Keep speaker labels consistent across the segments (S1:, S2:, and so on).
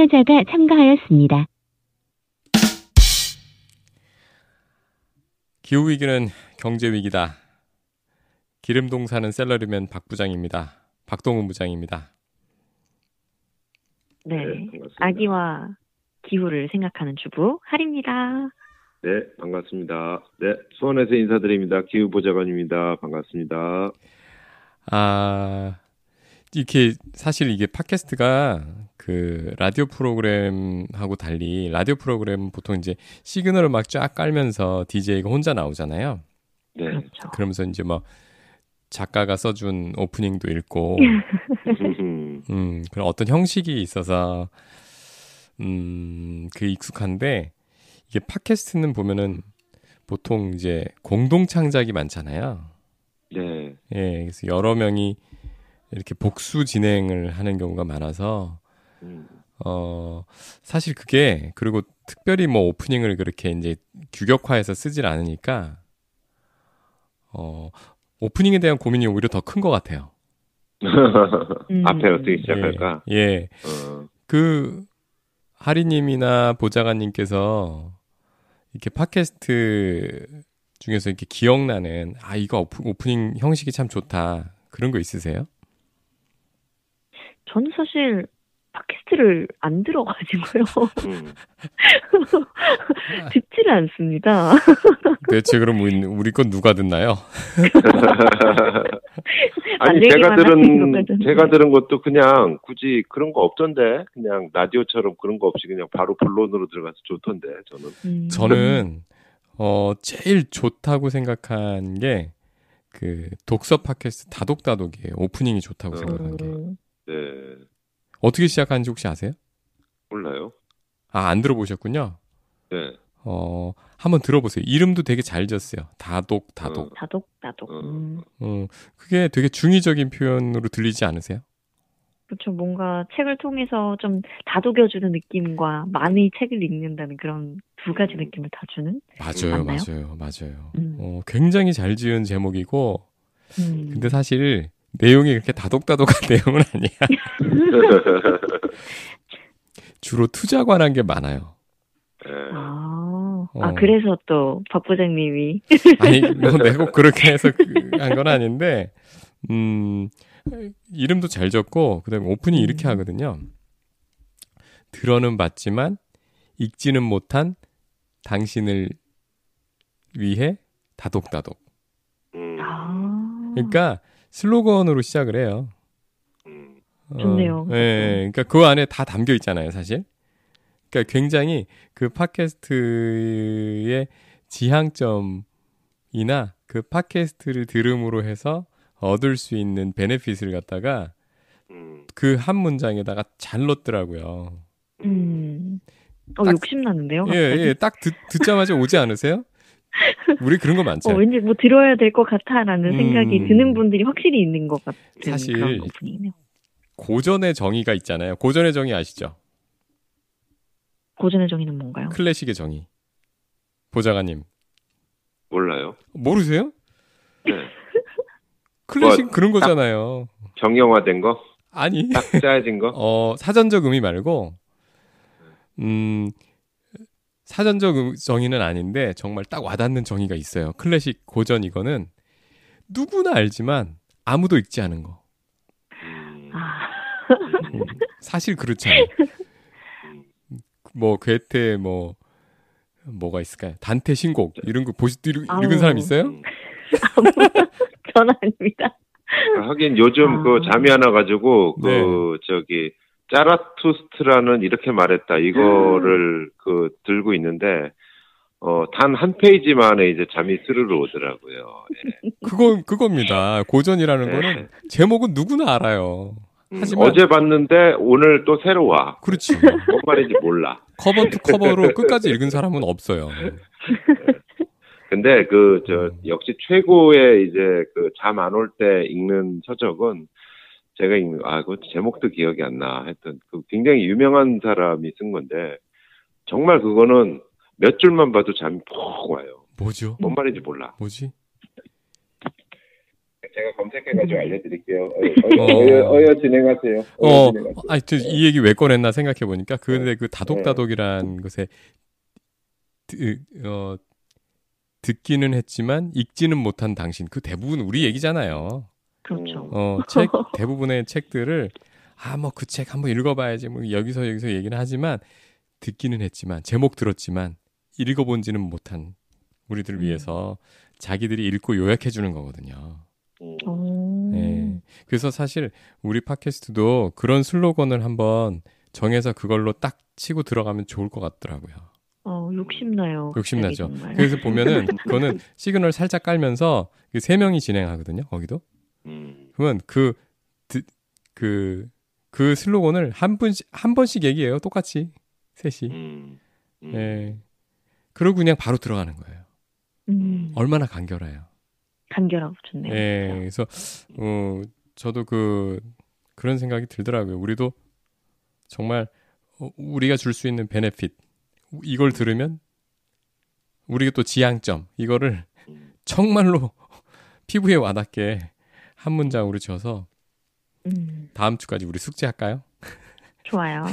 S1: 참여자가 참가하였습니다.
S2: 기후위기는 경제위기다. 기름동 사는 셀러리맨 박 부장입니다. 박동훈 부장입니다.
S3: 네.
S4: 네, 반갑습니다.
S3: 아기와 기후를 생각하는 주부 하리입니다.
S4: 네, 반갑습니다. 네, 수원에서 인사드립니다. 기후보좌관입니다. 반갑습니다.
S2: 아, 이렇게 사실 이게 팟캐스트가 그 라디오 프로그램하고 달리 라디오 프로그램 보통 이제 시그널을 막 쫙 깔면서 DJ가 혼자 나오잖아요.
S4: 네,
S3: 그렇죠.
S2: 그러면서 이제 뭐 작가가 써준 오프닝도 읽고
S4: 음,
S2: 음, 그런 어떤 형식이 있어서, 음, 그 익숙한데, 이게 팟캐스트는 보면은 보통 이제 공동 창작이 많잖아요.
S4: 네,
S2: 예, 그래서 여러 명이 이렇게 복수 진행을 하는 경우가 많아서,
S4: 음,
S2: 어, 사실 그게, 그리고 특별히 뭐 오프닝을 그렇게 이제 규격화해서 쓰질 않으니까, 어, 오프닝에 대한 고민이 오히려 더 큰 것 같아요.
S3: 음.
S4: 앞에 어떻게 시작할까?
S2: 예. 예.
S4: 어,
S2: 그 하리님이나 보좌관님께서 이렇게 팟캐스트 중에서 이렇게 기억나는 아 이거 오프, 오프닝 형식이 참 좋다 그런 거 있으세요?
S3: 저는 사실 팟캐스트를 안 들어가지고요.
S4: 음.
S3: 듣지를 않습니다.
S2: 대체 그럼 우리, 우리 건 누가 듣나요?
S4: 아니 제가 들은. 제가 들은 것도 그냥 굳이 그런 거 없던데 그냥 라디오처럼 그런 거 없이 그냥 바로 본론으로 들어가서 좋던데 저는.
S3: 음.
S2: 저는 어 제일 좋다고 생각한 게 그 독서 팟캐스트 다독다독이에요. 오프닝이 좋다고 생각한 게
S3: 음,
S4: 네,
S2: 어떻게 시작하는지 혹시 아세요?
S4: 몰라요.
S2: 아 안 들어보셨군요.
S4: 네,
S2: 어 한번 들어보세요. 이름도 되게 잘 지었어요. 다독 다독.
S3: 다독 다독.
S4: 어.
S3: 음.
S2: 어, 그게 되게 중의적인 표현으로 들리지 않으세요?
S3: 그렇죠. 뭔가 책을 통해서 좀 다독여주는 느낌과 많이 책을 읽는다는 그런 두 가지 느낌을 다 주는.
S2: 맞아요,
S3: 맞나요?
S2: 맞아요, 맞아요.
S3: 음.
S2: 어, 굉장히 잘 지은 제목이고,
S3: 음.
S2: 근데 사실 내용이 그렇게 다독다독한 내용은 아니야. 주로 투자 관한 게 많아요.
S4: 네.
S3: 아,
S2: 어.
S3: 아 그래서 또 박 부장님이
S2: 아니, 뭐 내가 꼭 그렇게 해서 한 건 아닌데, 음, 이름도 잘 적고, 그 다음에 오프닝 이렇게
S3: 음.
S2: 하거든요. 들어는 봤지만, 읽지는 못한 당신을 위해 다독다독.
S4: 음,
S3: 아,
S2: 그러니까 슬로건으로 시작을 해요.
S4: 음,
S2: 어,
S3: 좋네요.
S2: 예, 그러니까 그 안에 다 담겨 있잖아요, 사실. 그러니까 굉장히 그 팟캐스트의 지향점이나 그 팟캐스트를 들음으로 해서 얻을 수 있는 베네핏을 갖다가
S4: 음.
S2: 그한 문장에다가 잘 넣었더라고요.
S3: 음. 어,
S2: 딱-
S3: 욕심 나는데요.
S2: 예? 예, 딱 듣, 듣자마자 오지 않으세요? 우리 그런 거 많죠.
S3: 어, 왠지 뭐 들어야 될 것 같아라는
S2: 음.
S3: 생각이 드는 분들이 확실히 있는 것 같은
S2: 사실
S3: 그런 오프닝이네요.
S2: 고전의 정의가 있잖아요. 고전의 정의 아시죠?
S3: 고전의 정의는 뭔가요?
S2: 클래식의 정의. 보좌관님.
S4: 몰라요.
S2: 모르세요?
S4: 네.
S2: 클래식 그런 거잖아요.
S4: 정형화된 거,
S2: 아니,
S4: 딱 짜여진 거.
S2: 어, 사전적 의미 말고, 음, 사전적 의- 정의는 아닌데, 정말 딱 와닿는 정의가 있어요. 클래식 고전 이거는 누구나 알지만 아무도 읽지 않은 거.
S4: 음,
S3: 아,
S2: 음, 사실 그렇잖아요. 뭐, 괴테, 뭐, 뭐가 있을까요? 단테 신곡, 이런 거 보시, 읽. 읽은 사람 있어요?
S4: 음.
S3: 저는 아닙니다.
S4: 하긴 요즘
S3: 아.
S4: 그 잠이 안 와가지고 그
S2: 네.
S4: 저기 짜라투스트라는 이렇게 말했다 이거를 그 들고 있는데 어 단 한 페이지 만에 이제 잠이 스르르 오더라고요. 예.
S2: 그거, 그겁니다. 고전이라는
S4: 네.
S2: 거는 제목은 누구나 알아요.
S4: 음,
S2: 하지만-
S4: 어제 봤는데 오늘 또 새로 와.
S2: 그렇지.
S4: 뭔 말인지 몰라.
S2: cover to cover로 끝까지 읽은 사람은 없어요.
S4: 근데 그저
S2: 음.
S4: 역시 최고의 이제 그 잠 안 올 때 읽는 서적은 제가 읽는 아 그 제목도 기억이 안 나. 하여튼 그 굉장히 유명한 사람이 쓴 건데 정말 그거는 몇 줄만 봐도 잠이 푹 와요.
S2: 뭐죠?
S4: 뭔 말인지 몰라.
S2: 뭐지?
S4: 제가 검색해가지고 알려드릴게요. 어여, 어여,
S2: 어.
S4: 어여 진행하세요. 어여
S2: 어,
S4: 진행하세요.
S2: 아니, 저 이 얘기 왜 꺼냈나 생각해 보니까, 근데 그 다독다독이란 것에, 드, 어, 듣기는 했지만, 읽지는 못한 당신. 그 대부분 우리 얘기잖아요.
S3: 그렇죠.
S2: 어, 책, 대부분의 책들을, 아, 뭐 그 책 한번 읽어봐야지. 뭐 여기서 여기서 얘기는 하지만, 듣기는 했지만, 제목 들었지만, 읽어본지는 못한 우리들 을
S3: 음.
S2: 위해서 자기들이 읽고 요약해 주는 거거든요.
S4: 음.
S3: 오.
S2: 예. 그래서 사실 우리 팟캐스트도 그런 슬로건을 한번 정해서 그걸로 딱 치고 들어가면 좋을 것 같더라고요.
S3: 어, 욕심나요.
S2: 욕심나죠. 그래서 보면은 그거는 시그널 살짝 깔면서 그세 명이 진행하거든요. 거기도.
S4: 음.
S2: 그러면 그, 그, 그, 그 슬로건을 한 분씩, 한 번씩 얘기해요. 똑같이. 셋이.
S4: 음. 음.
S2: 예. 그러고 그냥 바로 들어가는 거예요.
S3: 음,
S2: 얼마나 간결해요.
S3: 간결하고 좋네요.
S2: 예. 그래서, 어, 저도 그, 그런 생각이 들더라고요. 우리도 정말 어, 우리가 줄 수 있는 베네핏, 이걸 들으면 우리가 또 지향점, 이거를
S4: 음.
S2: 정말로 피부에 와닿게 한 문장으로 지어서
S3: 음,
S2: 다음 주까지 우리 숙제할까요?
S3: 좋아요.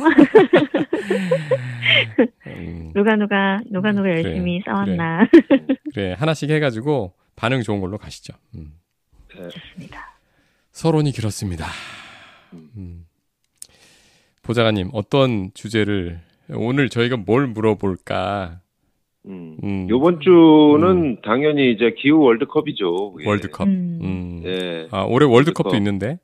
S2: 음,
S3: 누가 누가 누가 누가
S2: 그래,
S3: 열심히 싸웠나.
S2: 그래 하나씩 해가지고 반응 좋은 걸로 가시죠. 음.
S3: 좋습니다.
S2: 서론이 길었습니다. 음. 보좌관님 어떤 주제를 오늘 저희가 뭘 물어볼까?
S4: 음.
S2: 음,
S4: 요번 주는 당연히 이제 기후 월드컵이죠. 예.
S2: 월드컵.
S3: 음.
S2: 음.
S4: 예.
S2: 아 올해 월드컵도
S4: 월드컵.
S2: 있는데.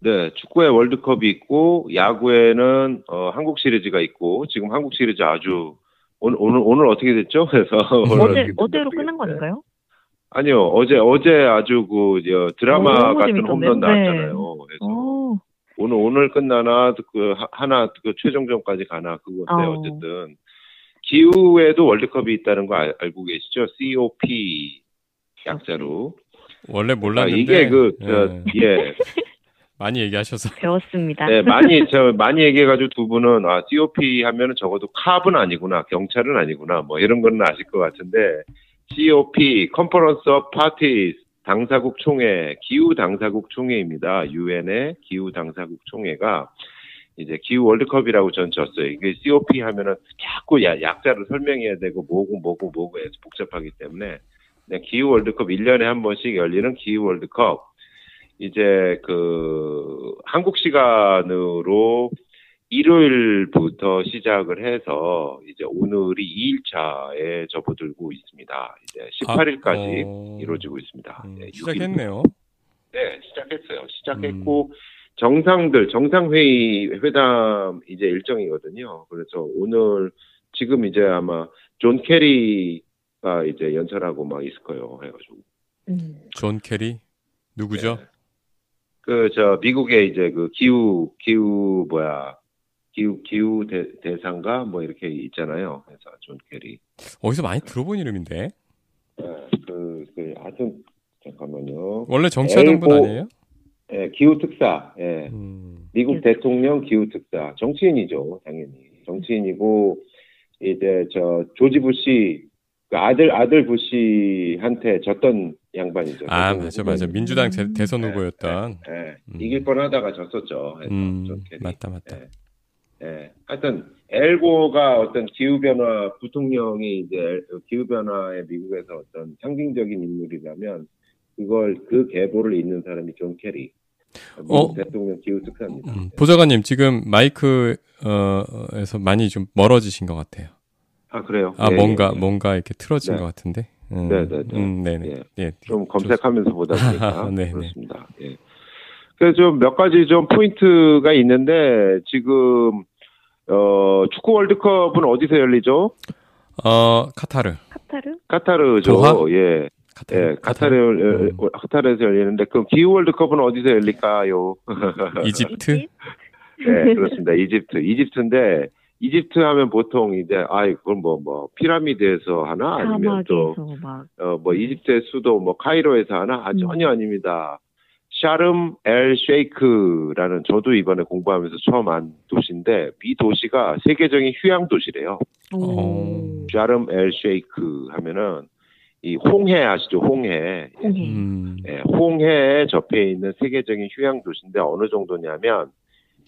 S4: 네, 축구에 월드컵이 있고 야구에는 어, 한국 시리즈가 있고 지금 한국 시리즈 아주 오늘 오늘 오늘 어떻게 됐죠? 그래서
S3: 어제 어제로 끝난. 건가요?
S4: 아니요, 어제 어제 아주 그 저, 드라마
S3: 어, 너무
S4: 같은? 홈런
S3: 네.
S4: 나왔잖아요. 그래서
S3: 오,
S4: 오늘 오늘 끝나나 그 하- 하나 그 최종전까지 가나 그건데
S3: 어.
S4: 어. 쨌든 기후에도 월드컵이 있다는 거 알, 알고 계시죠? COP 약자로.
S2: 원래
S4: 아,
S2: 몰랐는데.
S4: 이게 그 저,
S2: 예,
S4: 예.
S2: 많이 얘기하셔서.
S3: 배웠습니다.
S4: 네, 많이 저 많이 얘기해가지고 두 분은 아 COP 하면은 적어도 cop은 아니구나, 경찰은 아니구나, 뭐 이런 거는 아실 것 같은데 COP Conference of Parties 당사국 총회 기후 당사국 총회입니다. 유엔의 기후 당사국 총회가 이제 기후 월드컵이라고 전 졌어요. 이게 COP 하면은 자꾸 야- 약자를 설명해야 되고 뭐고 뭐고 뭐고 해서 복잡하기 때문에 그냥 기후 월드컵 1년에 한 번씩 열리는 기후 월드컵 이제 그 한국 시간으로 일요일부터 시작을 해서 이제 오늘이 2일차에 접어들고 있습니다. 이제 18일까지
S2: 아, 어,
S4: 이루어지고 있습니다.
S2: 음,
S4: 네, 6일.
S2: 시작했네요.
S4: 네, 시작했어요. 시작했고 정상들 정상회의 회담 이제 일정이거든요. 그래서 오늘 지금 이제 아마 존 케리가 이제 연설하고 막 있을 거예요. 해가지고
S3: 음,
S2: 존 케리 누구죠?
S4: 그저 미국의 이제 그 기후 기후 뭐야 기후 기후 대, 대상가 뭐 이렇게 있잖아요. 그래서 존 케리.
S2: 어디서 많이 들어본 이름인데.
S4: 네, 그, 그 하여튼 잠깐만요.
S2: 원래 정치하던 분 아니에요?
S4: 예, 기후 특사. 예.
S2: 음,
S4: 미국 대통령 기후 특사. 정치인이죠, 당연히. 정치인이고 이제 저 조지 부시 그 아들 아들 부시한테 졌던 양반이죠.
S2: 아 맞아 맞아. 민주당 대, 대선
S4: 네,
S2: 후보였던.
S4: 예,
S2: 음.
S4: 이길 뻔하다가 졌었죠.
S2: 음
S4: 존 케리.
S2: 맞다 맞다.
S4: 예. 예. 하여튼 앨 고어가 어떤 기후 변화 부통령이 이제 엘- 기후 변화에 미국에서 어떤 상징적인 인물이라면 그걸 그 계보를 잇는 사람이 존 케리.
S2: 어?
S4: 대통령 기후 특사입니다.
S2: 음, 보좌관님 지금 마이크에서 많이 좀 멀어지신 것 같아요.
S4: 아 그래요?
S2: 아
S4: 예,
S2: 뭔가
S4: 예, 예.
S2: 뭔가 이렇게 틀어진
S4: 네.
S2: 것 같은데. 음,
S4: 네, 네, 네.
S2: 음, 네네.
S4: 예. 좀 검색하면서 보다 보니까
S2: 네, 네.
S4: 그렇습니다. 예. 그래서 좀 몇 가지 좀 포인트가 있는데 지금 어 축구 월드컵은 어디서 열리죠?
S2: 어 카타르.
S3: 카타르?
S4: 카타르죠.
S2: 도하?
S4: 예.
S2: 카타르.
S4: 예, 카타르,
S2: 음.
S4: 어, 카타르에서 열리는데, 그럼 기후 월드컵은 어디서 열릴까요?
S2: 이집트.
S4: 네, 그렇습니다. 이집트. 이집트인데, 이집트 하면 보통 이제, 아이, 그건 뭐, 뭐, 피라미드에서 하나? 아니면 또,
S3: 사막에서 막
S4: 어, 뭐, 이집트의 수도 뭐, 카이로에서 하나? 아,
S3: 음.
S4: 전혀 아닙니다. 샤름 엘 쉐이크라는 저도 이번에 공부하면서 처음 안 도시인데, 이 도시가 세계적인 휴양 도시래요.
S2: 어.
S4: 샤름 엘 쉐이크 하면은 이 홍해 아시죠? 홍해.
S3: 홍해.
S2: 음.
S4: 예, 홍해에 접해 있는 세계적인 휴양 도시인데 어느 정도냐면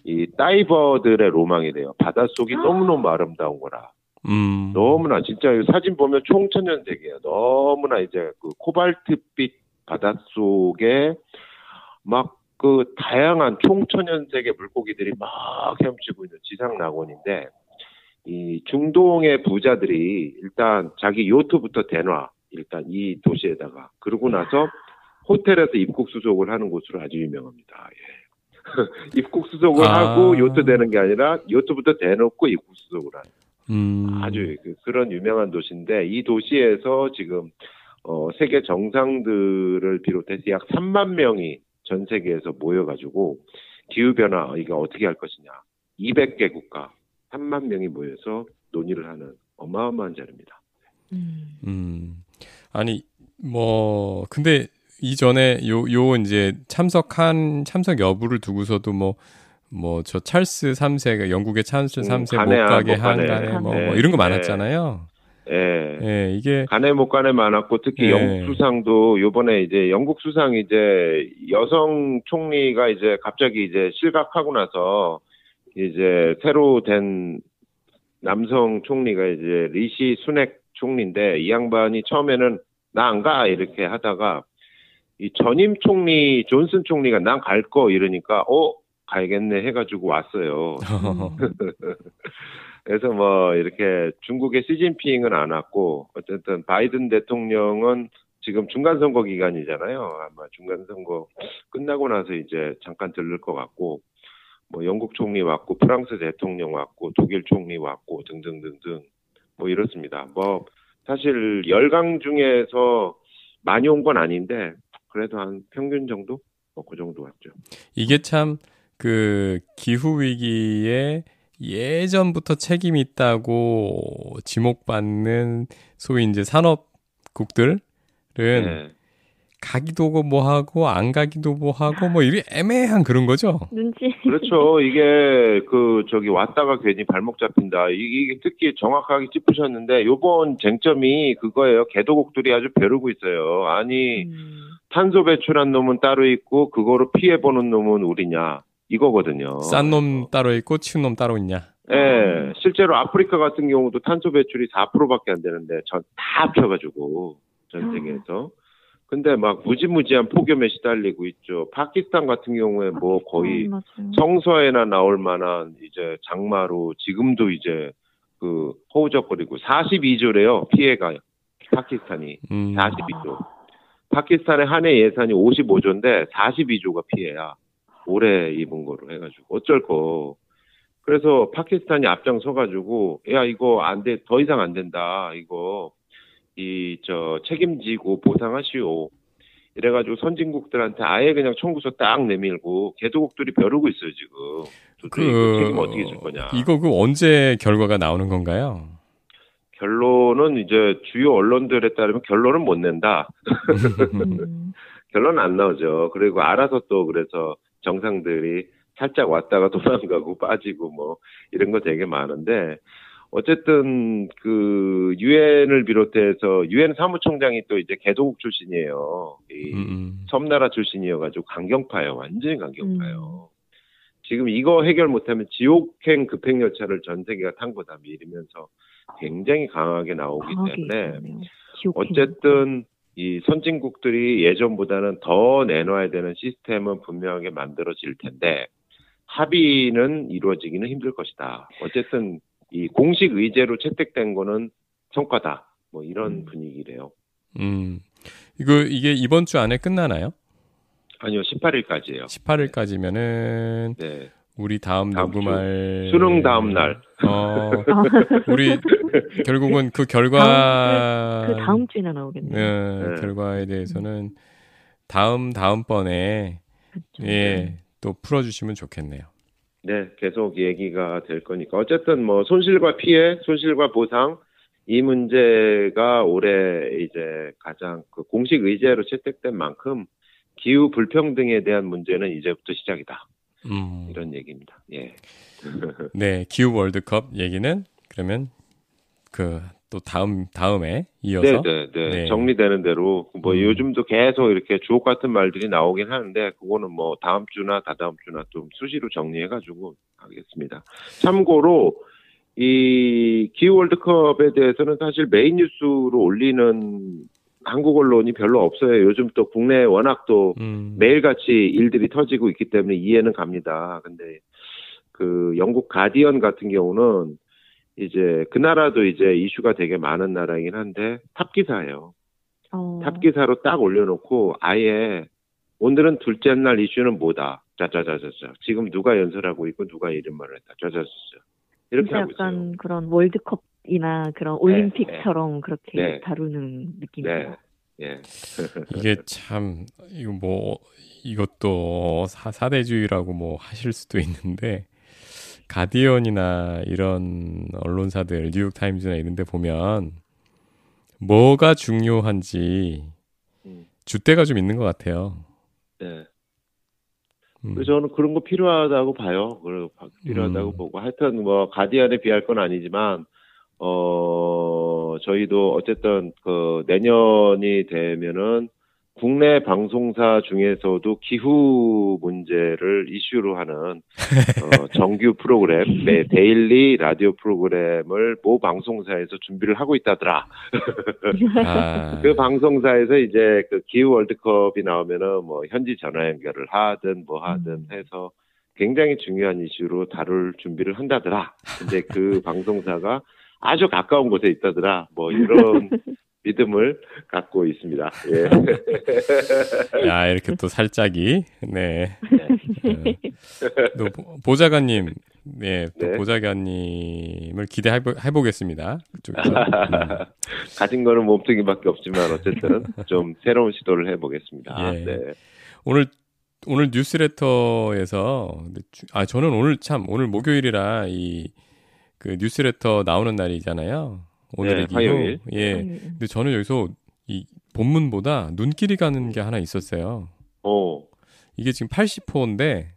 S4: 이 다이버들의 로망이래요. 바닷속이
S3: 아.
S4: 너무너무 아름다운 거라.
S2: 음.
S4: 너무나 진짜 이 사진 보면 총천연색이에요. 너무나 이제 그 코발트빛 바닷속에 막 그 다양한 총천연색의 물고기들이 막 헤엄치고 있는 지상 낙원인데 이 중동의 부자들이 일단 자기 요트부터 대놔 일단 이 도시에다가 그러고 나서 호텔에서 입국 수속을 하는 곳으로 아주 유명합니다. 예. 입국 수속을
S2: 아.
S4: 하고 요트 대는 게 아니라 요트부터 대놓고 입국 수속을 하는.
S2: 음.
S4: 아주 그- 그런 유명한 도시인데 이 도시에서 지금 어, 세계 정상들을 비롯해서 약 3만 명이 전 세계에서 모여가지고 기후 변화 이거 어떻게 할 것이냐 200개 국가 3만 명이 모여서 논의를 하는 어마어마한 자리입니다.
S3: 음.
S2: 음. 아니 뭐 근데 이전에 요 요 이제 참석한 참석 여부를 두고서도 뭐 뭐 저 찰스 3세가 영국의 찰스
S4: 음,
S2: 3세 못
S4: 가네,
S2: 가게
S4: 못 가네.
S2: 한간에 뭐,
S3: 네,
S2: 뭐 이런 거
S4: 네.
S2: 많았잖아요.
S4: 예.
S2: 예, 이게
S4: 간에 못 간에 많았고 특히
S2: 네.
S4: 영국 수상도 요번에 이제 영국 수상이 이제 여성 총리가 이제 갑자기 이제 실각하고 나서 이제 새로 된 남성 총리가 이제 리시 수넥 총리인데 이 양반이 처음에는 나 안 가 이렇게 하다가 이 전임 총리 존슨 총리가 난 갈 거 이러니까 어 가야겠네 해가지고 왔어요. 그래서 뭐 이렇게 중국의 시진핑은 안 왔고 어쨌든 바이든 대통령은 지금 중간 선거 기간이잖아요. 아마 중간 선거 끝나고 나서 이제 잠깐 들를 것 같고 뭐 영국 총리 왔고 프랑스 대통령 왔고 독일 총리 왔고 등등등등 뭐 이렇습니다. 뭐 사실 열강 중에서 많이 온 건 아닌데 그래도 한 평균 정도 뭐그 정도 왔죠.
S2: 이게 참 그 기후 위기에 예전부터 책임 있다고 지목받는 소위 이제 산업국들은
S4: 네.
S2: 가기도 뭐 하고 안 가기도 뭐 하고 뭐 이게 애매한 그런 거죠.
S3: 눈치.
S4: 그렇죠. 이게 그 저기 왔다가 괜히 발목 잡힌다. 이- 이게 특히 정확하게 짚으셨는데 요번 쟁점이 그거예요. 개도국들이 아주 벼르고 있어요. 아니
S3: 음.
S4: 탄소 배출한 놈은 따로 있고 그거로 피해 보는 놈은 우리냐 이거거든요.
S2: 싼 놈 따로 있고 치운 놈 따로 있냐.
S4: 예, 실제로 아프리카 같은 경우도 탄소 배출이 4%밖에 안 되는데 전 다 합쳐가지고 전 세계에서. 근데 막 무지무지한 폭염에 시달리고 있죠. 파키스탄 같은 경우에 뭐 거의
S3: 음, 맞아요.
S4: 성서에나 나올 만한 이제 장마로 지금도 이제 그 허우적거리고 42조래요 피해가 파키스탄이
S2: 음.
S4: 42조. 파키스탄의 한 해 예산이 55조인데 42조가 피해야 올해 입은 거로 해가지고 어쩔 거. 그래서 파키스탄이 앞장서가지고 야 이거 안 돼 더 이상 안 된다 이거 이 저 책임지고 보상하시오. 이래가지고 선진국들한테 아예 그냥 청구서 딱 내밀고 개도국들이 벼르고 있어요 지금. 도대체 이거 책임 어떻게 질 거냐.
S2: 이거 그 언제 결과가 나오는 건가요?
S4: 결론은 이제 주요 언론들에 따르면 결론은 못 낸다.
S3: 음.
S4: 결론 안 나오죠. 그리고 알아서 또 그래서 정상들이 살짝 왔다가 도망가고 빠지고 뭐 이런 거 되게 많은데 어쨌든 그 유엔을 비롯해서 유엔 사무총장이 또 이제 개도국 출신이에요. 이
S2: 음, 음.
S4: 섬나라 출신이어가지고 강경파예요. 완전히 강경파예요. 지금 이거 해결 못하면 지옥행 급행열차를 전 세계가 탄 거다 뭐 이러면서 굉장히 강하게 나오기
S3: 강하게
S4: 때문에. 어쨌든 이 선진국들이 예전보다는 더 내놔야 되는 시스템은 분명하게 만들어질 텐데 합의는 이루어지기는 힘들 것이다. 어쨌든 이 공식 의제로 채택된 거는 성과다. 뭐 이런
S3: 음.
S4: 분위기래요.
S2: 음. 이거 이게 이번 주 안에 끝나나요?
S4: 아니요, 18일까지예요.
S2: 18일까지면은
S4: 네.
S2: 우리 다음,
S4: 다음 주.
S2: 녹음할
S4: 수능 다음 날.
S2: 어, 우리 결국은 그 결과
S3: 그 다음 주에나 나오겠네요.
S2: 네,
S4: 네.
S2: 결과에 대해서는 다음 다음 번에
S3: 그렇죠.
S2: 예, 또 풀어 주시면 좋겠네요.
S4: 네, 계속 얘기가 될 거니까. 어쨌든 뭐 손실과 피해, 손실과 보상 이 문제가 올해 이제 가장 그 공식 의제로 채택된 만큼 기후 불평등에 대한 문제는 이제부터 시작이다.
S2: 음.
S4: 이런 얘기입니다. 예.
S2: 네, 기후 월드컵 얘기는 그러면 그 또 다음 다음에 이어서
S4: 네, 네, 네.
S2: 네.
S4: 정리되는 대로 뭐
S2: 음.
S4: 요즘도 계속 이렇게 주옥 같은 말들이 나오긴 하는데 그거는 뭐 다음 주나 다다음 주나 좀 수시로 정리해 가지고 하겠습니다. 참고로 이 기후 월드컵에 대해서는 사실 메인 뉴스로 올리는 한국 언론이 별로 없어요. 요즘 또 국내에 워낙 또
S2: 음,
S4: 매일같이 일들이 터지고 있기 때문에 이해는 갑니다. 근데 그 영국 가디언 같은 경우는 이제 그 나라도 이제 이슈가 되게 많은 나라이긴 한데 탑 기사예요.
S3: 어.
S4: 탑 기사로 딱 올려놓고 아예 오늘은 둘째 날 이슈는 뭐다. 짜자자자자. 지금 누가 연설하고 있고 누가 이런 말을 했다. 짜자자자. 이렇게 하고 있어요.
S3: 약간 그런 월드컵이나 그런 올림픽처럼 그렇게
S4: 네.
S3: 다루는 느낌이에요.
S4: 네. 예.
S2: 이게 참 이거 뭐 이것도 사, 사대주의라고 뭐 하실 수도 있는데 가디언이나 이런 언론사들 뉴욕 타임즈나 이런 데 보면 뭐가 중요한지
S4: 음.
S2: 줏대가 좀 있는 것 같아요.
S4: 네.
S2: 음.
S4: 저는 그런 거 필요하다고 봐요. 필요하다고
S2: 음.
S4: 보고 하여튼 뭐 가디언에 비할 건 아니지만 어 저희도 어쨌든 그 내년이 되면은 국내 방송사 중에서도 기후 문제를 이슈로 하는 어, 정규 프로그램, 네, daily 라디오 프로그램을 모 방송사에서 준비를 하고 있다더라.
S2: 아,
S4: 그 방송사에서 이제 그 기후 월드컵이 나오면은 뭐 현지 전화 연결을 하든 뭐 하든
S3: 음.
S4: 해서 굉장히 중요한 이슈로 다룰 준비를 한다더라. 근데 그 방송사가 아주 가까운 곳에 있다더라. 뭐 이런 믿음을 갖고 있습니다. 예.
S2: 야 이렇게 또 살짝이 네. 어, 또 보- 보좌관님, 네, 또
S4: 네.
S2: 보좌관님을 기대해 보 겠습니다. 그쪽에서. 음.
S4: 가진 거는 몸뚱이밖에 없지만 어쨌든 좀 새로운 시도를 해보겠습니다.
S2: 예.
S4: 네.
S2: 오늘 오늘 뉴스레터에서 아 저는 오늘 참 오늘 목요일이라 이 그 뉴스레터 나오는 날이잖아요. 오늘의
S4: 네. 화요일.
S2: 예.
S3: 음.
S2: 근데 저는 여기서 이 본문보다 눈길이 가는 게 하나 있었어요.
S4: 오,
S2: 이게 지금 80호인데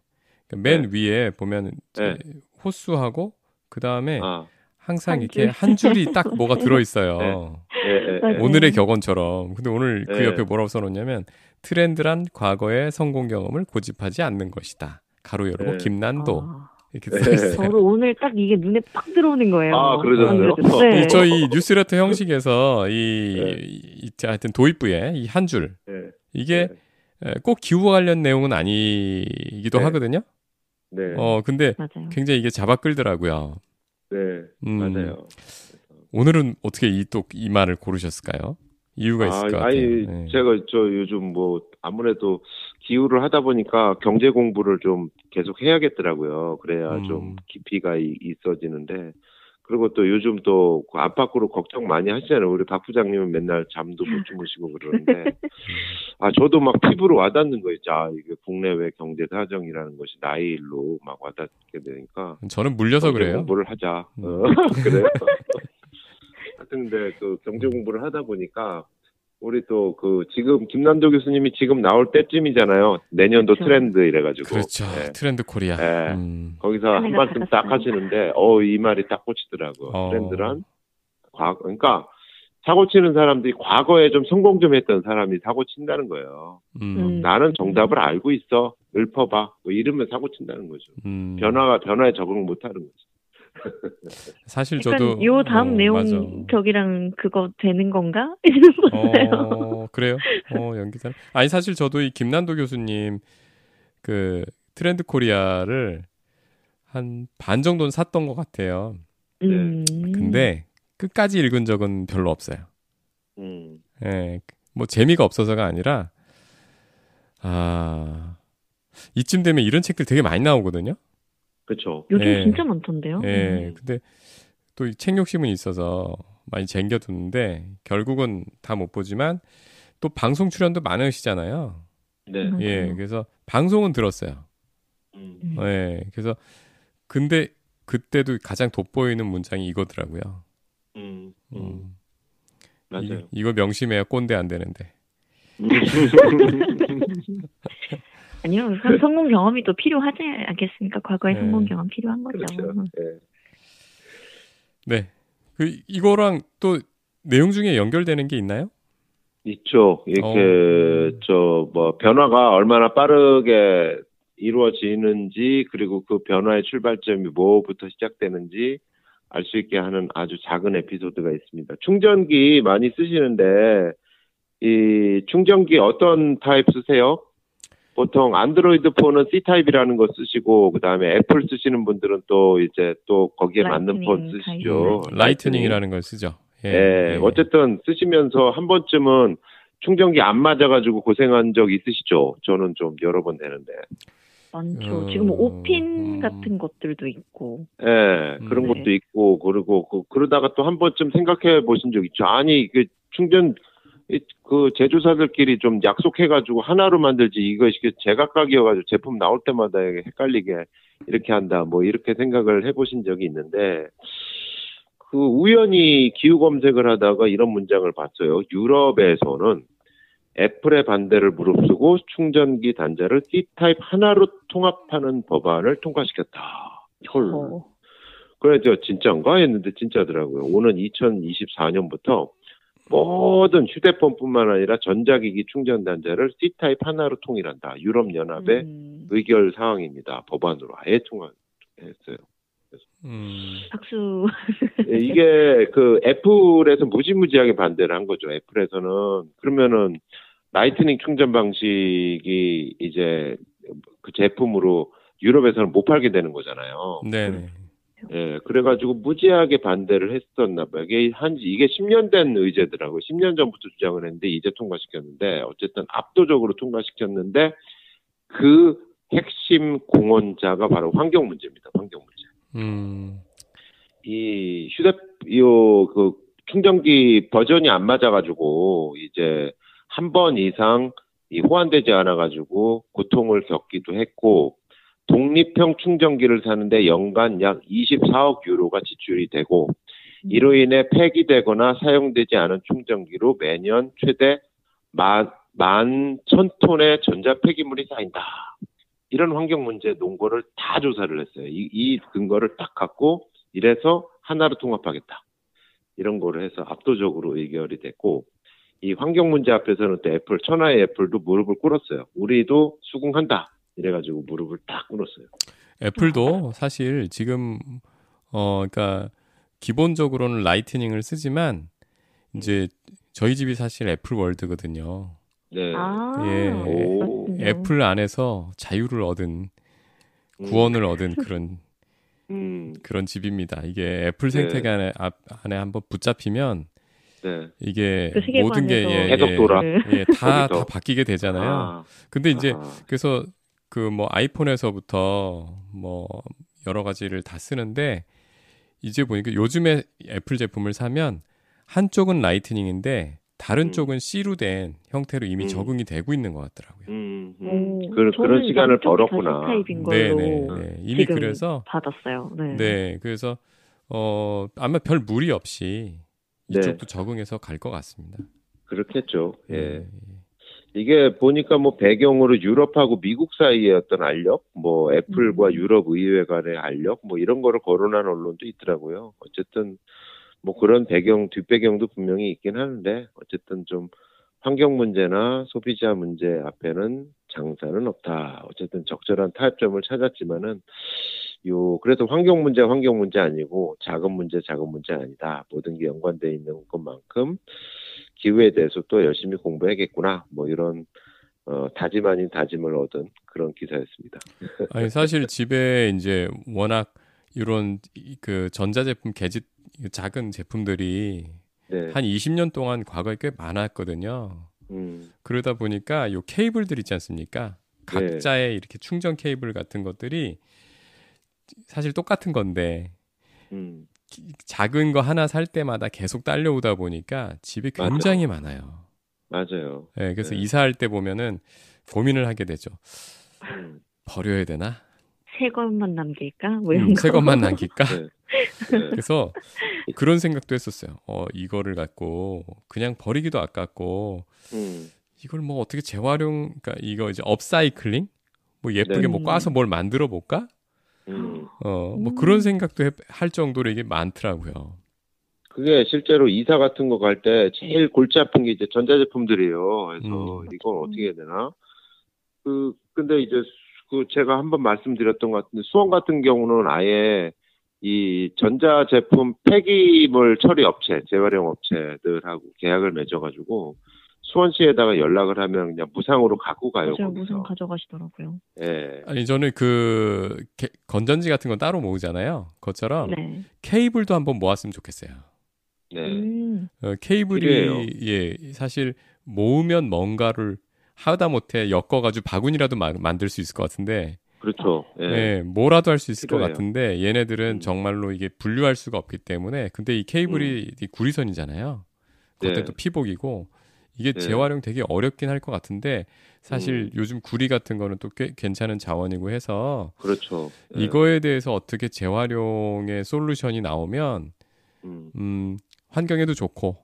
S2: 맨 위에 보면
S4: 네.
S2: 호수하고 그 다음에
S4: 아,
S2: 항상
S3: 한
S2: 이렇게
S3: 줄.
S2: 한 줄이 딱 뭐가 들어 있어요.
S3: 맞아요.
S4: 예.
S2: 오늘의 격언처럼. 근데 오늘 그
S4: 네.
S2: 옆에 뭐라고 써놓냐면 트렌드란 과거의 성공 경험을 고집하지 않는 것이다. 가로 열고
S4: 네.
S2: 김난도
S3: 아,
S2: 이렇게
S4: 네.
S3: 저도 오늘 딱 이게 눈에 빡 들어오는 거예요.
S4: 아, 그러셨어요?
S3: 네.
S2: 이 저희 뉴스레터 형식에서 이,
S4: 네.
S2: 이- 이- 하여튼 도입부에 이 한줄
S4: 예,
S2: 이게
S4: 네.
S2: 에, 꼭 기후 관련 내용은 아니기도
S4: 네.
S2: 하거든요.
S4: 네,
S2: 어 근데
S3: 맞아요.
S2: 굉장히 이게 잡아 끌더라고요.
S4: 네,
S2: 음,
S4: 맞아요.
S2: 오늘은 어떻게 이 또이 말을 고르셨을까요? 이유가 있을 것 같아요.
S4: 아니,
S2: 네.
S4: 제가 저 요즘 뭐 아무래도 기후를 하다 보니까 경제 공부를 좀 계속 해야겠더라고요. 그래야
S2: 음.
S4: 좀 깊이가 이- 있어지는데. 그리고 또 요즘 또그 안팎으로 걱정 많이 하시잖아요. 우리 박 부장님은 맨날 잠도 못 주무시고 그러는데. 아, 저도 막 피부로 와닿는 거 있죠. 아, 이게 국내외 경제 사정이라는 것이 나의 일로 막 와닿게 되니까.
S2: 저는 물려서 그래요.
S4: 공부를 하자.
S2: 음.
S4: 어, 그래요. 하여튼 근데 그 경제 공부를 하다 보니까 우리 또 그 지금 김남도 교수님이 지금 나올 때쯤이잖아요. 내년도
S3: 그렇죠.
S4: 트렌드 이래가지고.
S2: 그렇죠.
S4: 네.
S2: 트렌드 코리아.
S4: 네.
S2: 음.
S4: 거기서 한 말씀 딱. 하시는데 어 이 말이 딱 꽂히더라고.
S2: 어.
S4: 트렌드란 과거 그러니까 사고 치는 사람들이 과거에 좀 성공 좀 했던 사람이 사고 친다는 거예요.
S2: 음.
S3: 음.
S4: 나는 정답을 알고 있어. 읊어봐. 뭐 이러면 사고 친다는 거죠.
S2: 음.
S4: 변화가 변화에 적응 못 하는 거죠.
S2: 사실 저도
S3: 요 다음
S2: 어,
S3: 내용
S2: 맞아.
S3: 저기랑 그거 되는 건가?
S2: 어, 그래요? 어, 연기자. 아니, 사실 저도 이 김난도 교수님 그 트렌드 코리아를 한 반 정도는 샀던 것 같아요.
S3: 음.
S2: 근데 끝까지 읽은 적은 별로 없어요.
S4: 음.
S2: 예, 뭐 재미가 없어서가 아니라, 아, 이쯤 되면 이런 책들 되게 많이 나오거든요.
S4: 그렇죠.
S3: 요즘
S2: 예.
S3: 진짜 많던데요.
S2: 예,
S3: 음.
S2: 근데 또 이 책 욕심은 있어서 많이 쟁겨두는데, 결국은 다 못 보지만, 또 방송 출연도 많으시잖아요.
S4: 네.
S3: 음.
S2: 예, 그래서 방송은 들었어요.
S4: 음.
S3: 음.
S2: 예, 그래서 근데 그때도 가장 돋보이는 문장이 이거더라고요.
S4: 음. 음.
S2: 음,
S4: 맞아요.
S2: 이, 거 명심해야 꼰대 안 되는데.
S3: 아니요, 성- 성공 경험이 또 필요하지 않겠습니까? 과거의
S2: 네.
S3: 성공 경험 필요한 거죠.
S4: 그렇죠. 예.
S2: 네. 그 이거랑 또 내용 중에 연결되는 게 있나요?
S4: 있죠. 이렇게
S2: 어.
S4: 저 뭐 변화가 얼마나 빠르게 이루어지는지 그리고 그 변화의 출발점이 뭐부터 시작되는지 알 수 있게 하는 아주 작은 에피소드가 있습니다. 충전기 많이 쓰시는데 이 충전기 어떤 타입 쓰세요? 보통 안드로이드 폰은 C 타입이라는 거 쓰시고 그다음에 애플 쓰시는 분들은 또 이제 또 거기에 맞는 폰
S3: 라이트닝
S4: 쓰시죠.
S2: 라이트닝이라는 걸 쓰죠. 예.
S4: 예,
S2: 예.
S4: 어쨌든 쓰시면서 한 번쯤은 충전기 안 맞아가지고 고생한 적 있으시죠? 저는 좀 여러 번 되는데.
S3: 많죠.
S2: 음,
S3: 지금 뭐 5핀
S2: 음.
S3: 같은 것들도 있고.
S4: 예, 그런
S2: 음.
S4: 것도 있고, 그리고 그, 그러다가 또 한 번쯤 생각해 보신 적 있죠? 아니, 그 충전, 이- 그 제조사들끼리 좀 약속해가지고 하나로 만들지, 이것이 그 제각각이어가지고 제품 나올 때마다 헷갈리게 이렇게 한다, 뭐 이렇게 생각을 해보신 적이 있는데, 그 우연히 기후 검색을 하다가 이런 문장을 봤어요. 유럽에서는 애플의 반대를 무릅쓰고 충전기 단자를 C타입 하나로 통합하는 법안을 통과시켰다. 헐.
S3: 어,
S4: 그래, 저 진짜인가 했는데 진짜더라고요. 오는 2024년부터 모든 휴대폰뿐만 아니라 전자기기 충전 단자를 C타입 하나로 통일한다. 유럽연합의
S3: 음,
S4: 의결 사항입니다. 법안으로 아예 통과했어요.
S2: 음.
S3: 박수.
S4: 예, 이게 그 애플에서 무지무지하게 반대를 한 거죠. 애플에서는 그러면은 라이트닝 충전 방식이 이제 그 제품으로 유럽에서는 못 팔게 되는 거잖아요.
S2: 네네.
S4: 예, 그래가지고 무지하게 반대를 했었나 봐요. 이게 한지 이게 10년 된 의제더라고요. 10년 전부터 주장을 했는데 이제 통과시켰는데 어쨌든 압도적으로 통과시켰는데 그 핵심 공헌자가 바로 환경 문제입니다. 환경 문제.
S2: 음.
S4: 이 휴대 요 그 충전기 버전이 안 맞아가지고 이제 한 번 이상 이 호환되지 않아가지고 고통을 겪기도 했고 독립형 충전기를 사는데 연간 약 24억 유로가 지출이 되고 이로 인해 폐기되거나 사용되지 않은 충전기로 매년 최대 만, 만 천톤의 전자 폐기물이 쌓인다. 이런 환경 문제 논거를 다 조사를 했어요. 이, 이 근거를 딱 갖고 이래서 하나로 통합하겠다. 이런 거를 해서 압도적으로 의결이 됐고 이 환경 문제 앞에서는 또 애플 천하의 애플도 무릎을 꿇었어요. 우리도 수긍한다. 이래가지고 무릎을 딱 꿇었어요.
S2: 애플도 사실 지금 어 그러니까 기본적으로는 Lightning을 쓰지만 이제 저희 집이 사실 애플 world거든요.
S4: 네.
S3: 아,
S2: 예.
S4: 오.
S2: 애플 안에서 자유를 얻은 구원을 얻은 그런
S4: 음,
S2: 그런 집입니다. 이게 애플
S4: 네.
S2: 생태계 안에, 앞- 안에 한번 붙잡히면
S4: 네.
S2: 이게
S3: 그
S2: 모든 게 예, 예,
S4: 돌아.
S3: 네.
S2: 예. 다 바뀌게 되잖아요.
S4: 아,
S2: 근데 이제
S4: 아,
S2: 그래서 그 뭐 아이폰에서부터 뭐 여러 가지를 다 쓰는데 이제 보니까 요즘에 애플 제품을 사면 한쪽은 라이트닝인데 다른
S4: 음.
S2: 쪽은 C로 된 형태로 이미
S4: 음.
S2: 적응이 되고 있는 것 같더라고요.
S4: 음, 음.
S3: 오,
S4: 그런, 그런
S3: 저는
S4: 시간을 벌었구나.
S3: 걸로
S2: 네, 네, 네. 이미 그래서
S3: 받았어요. 네.
S2: 네, 그래서 어 아마 별 무리 없이
S4: 네.
S2: 이쪽도 적응해서 갈 것 같습니다.
S4: 그렇겠죠. 예.
S2: 예.
S4: 이게 보니까 뭐 배경으로 유럽하고 미국 사이의 어떤 알력, 뭐 애플과
S3: 음.
S4: 유럽 의회 간의 알력, 뭐 이런 거를 거론한 언론도 있더라고요. 어쨌든 뭐 그런 배경, 뒷배경도 분명히 있긴 하는데 어쨌든 좀 환경 문제나 소비자 문제 앞에는 장사는 없다. 어쨌든 적절한 타협점을 찾았지만은 요 그래도 환경 문제 환경 문제 아니고 작은 문제 작은 문제 아니다. 모든 게 연관돼 있는 것만큼 기후에 대해서 또 열심히 공부해야겠구나. 뭐 이런 어, 다짐 아닌 다짐을 얻은 그런 기사였습니다.
S2: 아니 사실 집에 이제 워낙 이런 이- 그 전자제품 개짓 작은 제품들이
S4: 네.
S2: 한 20년 동안 과거에 꽤 많았거든요.
S4: 음,
S2: 그러다 보니까 요 케이블들 있지 않습니까?
S4: 네.
S2: 각자의 이렇게 충전 케이블 같은 것들이 사실 똑같은 건데
S4: 음,
S2: 작은 거 하나 살 때마다 계속 딸려오다 보니까
S4: 맞아요.
S2: 굉장히 많아요.
S4: 맞아요.
S2: 예, 그래서
S4: 네.
S2: 이사할 때 보면은 고민을 하게 되죠.
S4: 음,
S2: 버려야 되나?
S3: 새 것만 남길까? 뭐 이런
S2: 음,
S3: 거.
S2: 새 것만 남길까?
S4: 네. 네.
S2: 그래서 그런 생각도 했었어요. 어, 이거를 갖고 그냥 버리기도 아깝고
S4: 음,
S2: 이걸 뭐 어떻게 재활용, 그러니까 이거 이제 업사이클링? 뭐 예쁘게
S4: 네.
S2: 뭐 꽈서 뭘 만들어 볼까?
S4: 음,
S2: 어, 뭐
S3: 음.
S2: 그런 생각도 해- 할 정도로 이게 많더라고요.
S4: 그게 실제로 이사 같은 거 갈 때 제일 골치 아픈 게 이제 전자제품들이에요. 그래서
S2: 음.
S4: 이걸 어떻게 해야 되나? 그 근데 이제 그 제가 한번 말씀드렸던 것 같은데 수원 같은 경우는 아예 이 전자제품 폐기물 처리 업체, 재활용 업체들하고 계약을 맺어가지고 수원시에다가 연락을 하면 그냥 무상으로 갖고 가요.
S3: 맞아요.
S4: 거기서.
S3: 무슨 가져가시더라고요.
S4: 예.
S2: 아니 저는 그 게- 건전지 같은 건 따로 모으잖아요. 그것처럼
S3: 네.
S2: 케이블도 한번 모았으면 좋겠어요.
S4: 네.
S3: 음.
S2: 어, 케이블이
S4: 필요해요.
S2: 예 사실 모으면 뭔가를 하다 못해 엮어가지고 바구니라도 마- 만들 수 있을 것 같은데
S4: 그렇죠. 예.
S2: 예, 뭐라도 할 수 있을 것
S4: 필요해요.
S2: 같은데 얘네들은
S4: 음.
S2: 정말로 이게 분류할 수가 없기 때문에 근데 이 케이블이 이 구리선이잖아요. 그것도
S4: 네.
S2: 또 피복이고 이게
S4: 네.
S2: 재활용 되게 어렵긴 할 것 같은데 사실
S4: 음.
S2: 요즘 구리 같은 거는 또 꽤 괜찮은 자원이고 해서
S4: 그렇죠. 예.
S2: 이거에 대해서 어떻게 재활용의 솔루션이 나오면
S4: 음,
S2: 음, 환경에도 좋고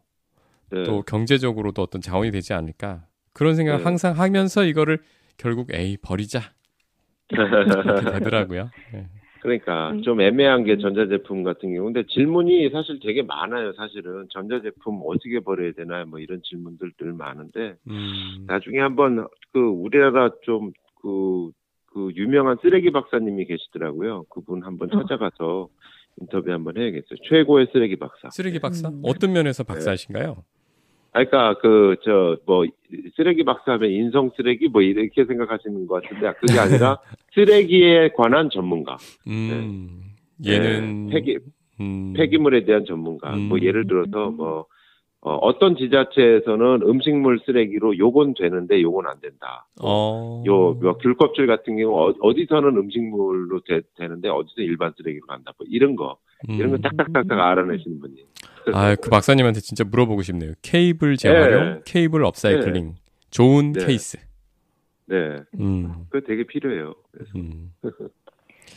S4: 네.
S2: 또 경제적으로도 어떤 자원이 되지 않을까 그런 생각
S4: 네.
S2: 항상 하면서 이거를 결국 에이 버리자 이렇게 되더라고요. 네.
S4: 그러니까
S3: 음.
S4: 좀 애매한 게 전자제품 같은 경우. 근데 질문이 사실 되게 많아요. 사실은 전자제품 어떻게 버려야 되나 뭐 이런 질문들 늘 많은데
S2: 음,
S4: 나중에 한번 그 우리나라 좀그그 유명한 쓰레기 박사님이 계시더라고요. 그분 한번
S3: 어.
S4: 찾아가서 인터뷰 한번 해야겠어요. 최고의 쓰레기 박사.
S2: 쓰레기 박사
S3: 음.
S2: 어떤 면에서 박사이신가요?
S4: 아, 그러니까 그 저 뭐 쓰레기 박사하면 인성 쓰레기 뭐 이렇게 생각하시는 것 같은데 그게 아니라 쓰레기에 관한 전문가.
S2: 음, 얘는
S4: 네, 폐기
S2: 음,
S4: 폐기물에 대한 전문가.
S2: 음.
S4: 뭐 예를 들어서 뭐 어, 떤 지자체에서는 음식물 쓰레기로 요건 되는데 요건 안 된다.
S2: 어,
S4: 요, 뭐 귤껍질 같은 경우 어, 디서는 음식물로 되, 되는데 어디서 일반 쓰레기로 간다. 뭐 이런 거 이런 거
S2: 음.
S4: 딱딱딱딱 알아내시는 분이.
S2: 아, 그 박사님한테 진짜 물어보고 싶네요. 케이블 재활용,
S4: 네.
S2: 케이블 업사이클링, 좋은
S4: 네.
S2: 케이스.
S4: 네,
S2: 음,
S4: 그거 되게 필요해요. 그래서.
S2: 음,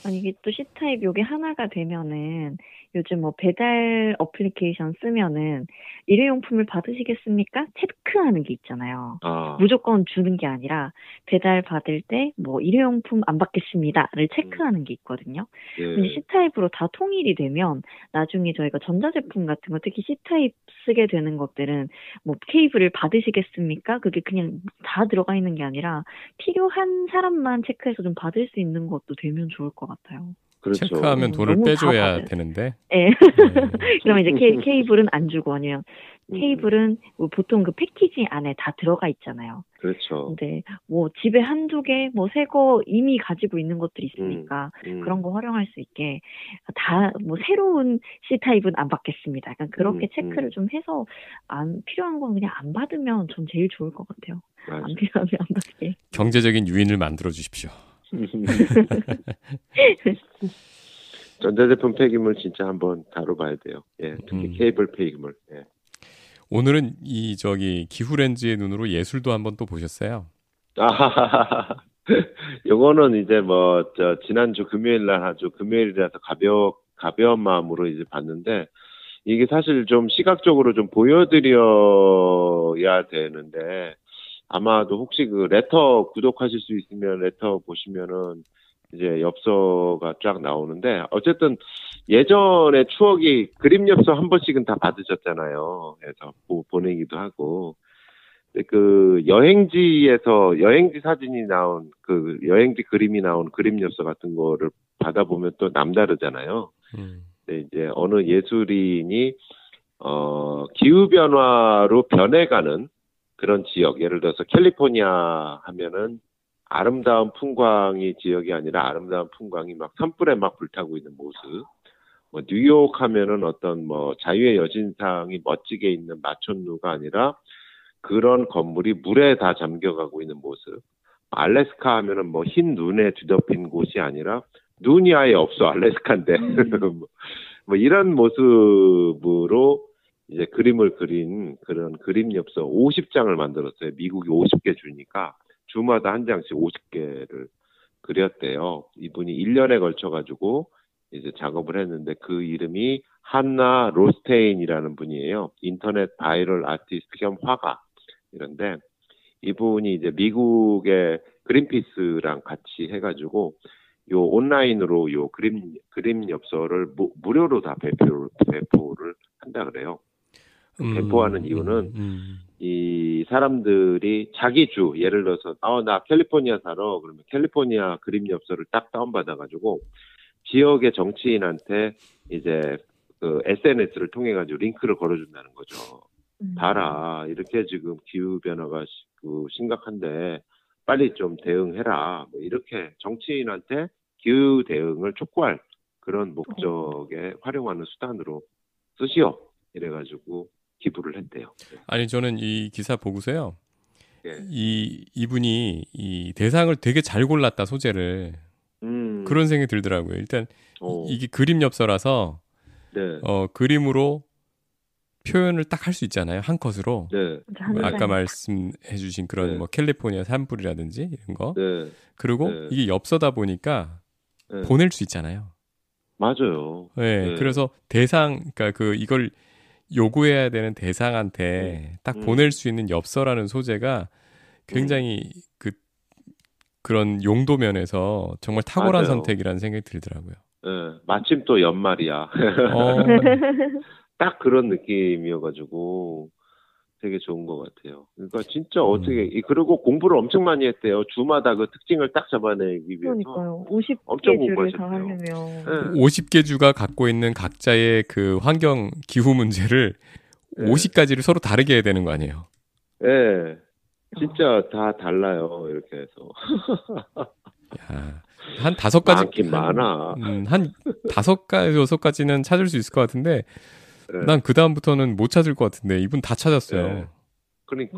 S3: 아니 이게 또 C type 요게 하나가 되면은 요즘 뭐 배달 어플리케이션 쓰면은 일회용품을 받으시겠습니까? 체크하는 게 있잖아요.
S4: 아,
S3: 무조건 주는 게 아니라 배달 받을 때 뭐 일회용품 안 받겠습니다를 체크하는 게 있거든요. 근데
S4: 예.
S3: C타입으로 다 통일이 되면 나중에 저희가 전자제품 같은 거 특히 C타입 쓰게 되는 것들은 뭐 케이블을 받으시겠습니까? 그게 그냥 다 들어가 있는 게 아니라 필요한 사람만 체크해서 좀 받을 수 있는 것도 되면 좋을 것 같아요.
S4: 그렇죠.
S2: 체크하면
S3: 음,
S2: 돈을 빼줘야
S3: 받아요.
S2: 되는데.
S3: 예.
S2: 네.
S3: 그러면 이제 케, 케이블은 안 주고 아니면
S4: 음,
S3: 케이블은 뭐 보통 그 패키지 안에 다 들어가 있잖아요.
S4: 그렇죠.
S3: 근데 뭐 집에 한두 개, 뭐 새 거 이미 가지고 있는 것들이 있으니까
S4: 음,
S3: 그런 거 활용할 수 있게 다 뭐 새로운 C 타입은 안 받겠습니다. 약간 그렇게
S4: 음,
S3: 체크를
S4: 음.
S3: 좀 해서 안 필요한 건 그냥 안 받으면 전 제일 좋을 것 같아요.
S4: 맞아.
S3: 안 필요하면 안 받게.
S2: 경제적인 유인을 만들어 주십시오.
S4: 전자제품 폐기물 진짜 한번 다뤄봐야 돼요. 예, 특히
S2: 음.
S4: 케이블 폐기물. 예.
S2: 오늘은 이 저기 기후 렌즈의 눈으로 예술도 한번 또 보셨어요.
S4: 아, 요거는 이제 뭐, 저, 지난주 금요일 날 아주 금요일이라서 가벼, 가벼운 마음으로 이제 봤는데, 이게 사실 좀 시각적으로 좀 보여드려야 되는데, 아마도 혹시 그 레터 구독하실 수 있으면 레터 보시면은 이제 엽서가 쫙 나오는데, 어쨌든 예전의 추억이 그림 엽서 한 번씩은 다 받으셨잖아요. 그래서 보, 보내기도 하고. 그 여행지에서 여행지 사진이 나온 그 여행지 그림이 나온 그림 엽서 같은 거를 받아보면 또 남다르잖아요.
S2: 음.
S4: 근데 이제 어느 예술인이 어 기후 변화로 변해가는 그런 지역 예를 들어서 캘리포니아 하면은 아름다운 풍광이 지역이 아니라 아름다운 풍광이 막 산불에 막 불타고 있는 모습. 뭐 뉴욕 하면은 어떤 뭐 자유의 여신상이 멋지게 있는 마천루가 아니라 그런 건물이 물에 다 잠겨가고 있는 모습. 알래스카 하면은 뭐 흰 눈에 뒤덮인 곳이 아니라 눈이 아예 없어 알래스카인데 뭐 이런 모습으로 이제 그림을 그린 그런 그림 엽서 50장을 만들었어요. 미국이 50개 주니까 주마다 한 장씩 50개를 그렸대요. 이분이 1년에 걸쳐 가지고 이제 작업을 했는데 그 이름이 한나 로스테인이라는 분이에요. 인터넷 viral artist 겸 화가. 이런데 이분이 이제 미국의 그린피스랑 같이 해가지고 요 온라인으로 요 그림 그림 엽서를 무, 무료로 다 배포를 배포를 한다 그래요.
S2: 음,
S4: 배포하는 이유는
S2: 음, 음.
S4: 이 사람들이 자기 주 예를 들어서 어 나 캘리포니아 살아 그러면 캘리포니아 그림 엽서를 딱 다운 받아 가지고 지역의 정치인한테 이제 그 SNS를 통해 가지고 링크를 걸어준다는 거죠.
S3: 음.
S4: 봐라 이렇게 지금 기후 변화가 시- 그 심각한데 빨리 좀 대응해라 뭐 이렇게 정치인한테 기후 대응을 촉구할 그런 목적에 활용하는 수단으로 쓰시오 이래가지고 기부를 했대요.
S2: 아니 저는 이 기사 보고서요.
S4: 예.
S2: 이 이분이 이 대상을 되게 잘 골랐다 소재를
S4: 음,
S2: 그런 생각이 들더라고요. 일단
S4: 어,
S2: 이- 이게 그림 엽서라서
S4: 네,
S2: 어 그림으로 표현을 딱 할 수 있잖아요 한 컷으로.
S4: 네,
S2: 아까
S3: 날-
S2: 말씀해주신 그런
S4: 네.
S2: 뭐 캘리포니아 산불이라든지 이런 거.
S4: 네,
S2: 그리고
S4: 네.
S2: 이게 엽서다 보니까
S4: 네.
S2: 보낼 수 있잖아요.
S4: 맞아요.
S2: 네,
S4: 네.
S2: 그래서 대상, 그러니까 그 이걸 요구해야 되는 대상한테 딱
S4: 음.
S2: 보낼 수 있는 엽서라는 소재가 굉장히 그 그런 용도 면에서 정말 탁월한
S4: 맞아요.
S2: 선택이라는 생각이 들더라고요.
S4: 네, 마침 또 연말이야.
S2: 어,
S4: 딱 그런 느낌이어가지고 되게 좋은 것 같아요. 그러니까 진짜
S2: 음.
S4: 어떻게 이- 그리고 공부를 엄청 많이 했대요. 주마다 그 특징을 딱 잡아내기 위해서.
S3: 그러니까요. 50개
S4: 엄청
S3: 줄을 다. 하려면
S4: 네.
S2: 50개 주가 갖고 있는 각자의 그 환경 기후 문제를
S4: 네.
S2: 50가지를 서로 다르게 해야 되는 거 아니에요?
S4: 네, 진짜 다 달라요. 이렇게 해서
S2: 야, 한 다섯 가지
S4: 많긴 많아.
S2: 음, 한 다섯 가지 여섯 가지는 찾을 수 있을 것 같은데
S4: 네.
S2: 난그 다음부터는 못 찾을 것 같은데 이분 다 찾았어요.
S4: 네. 그러니까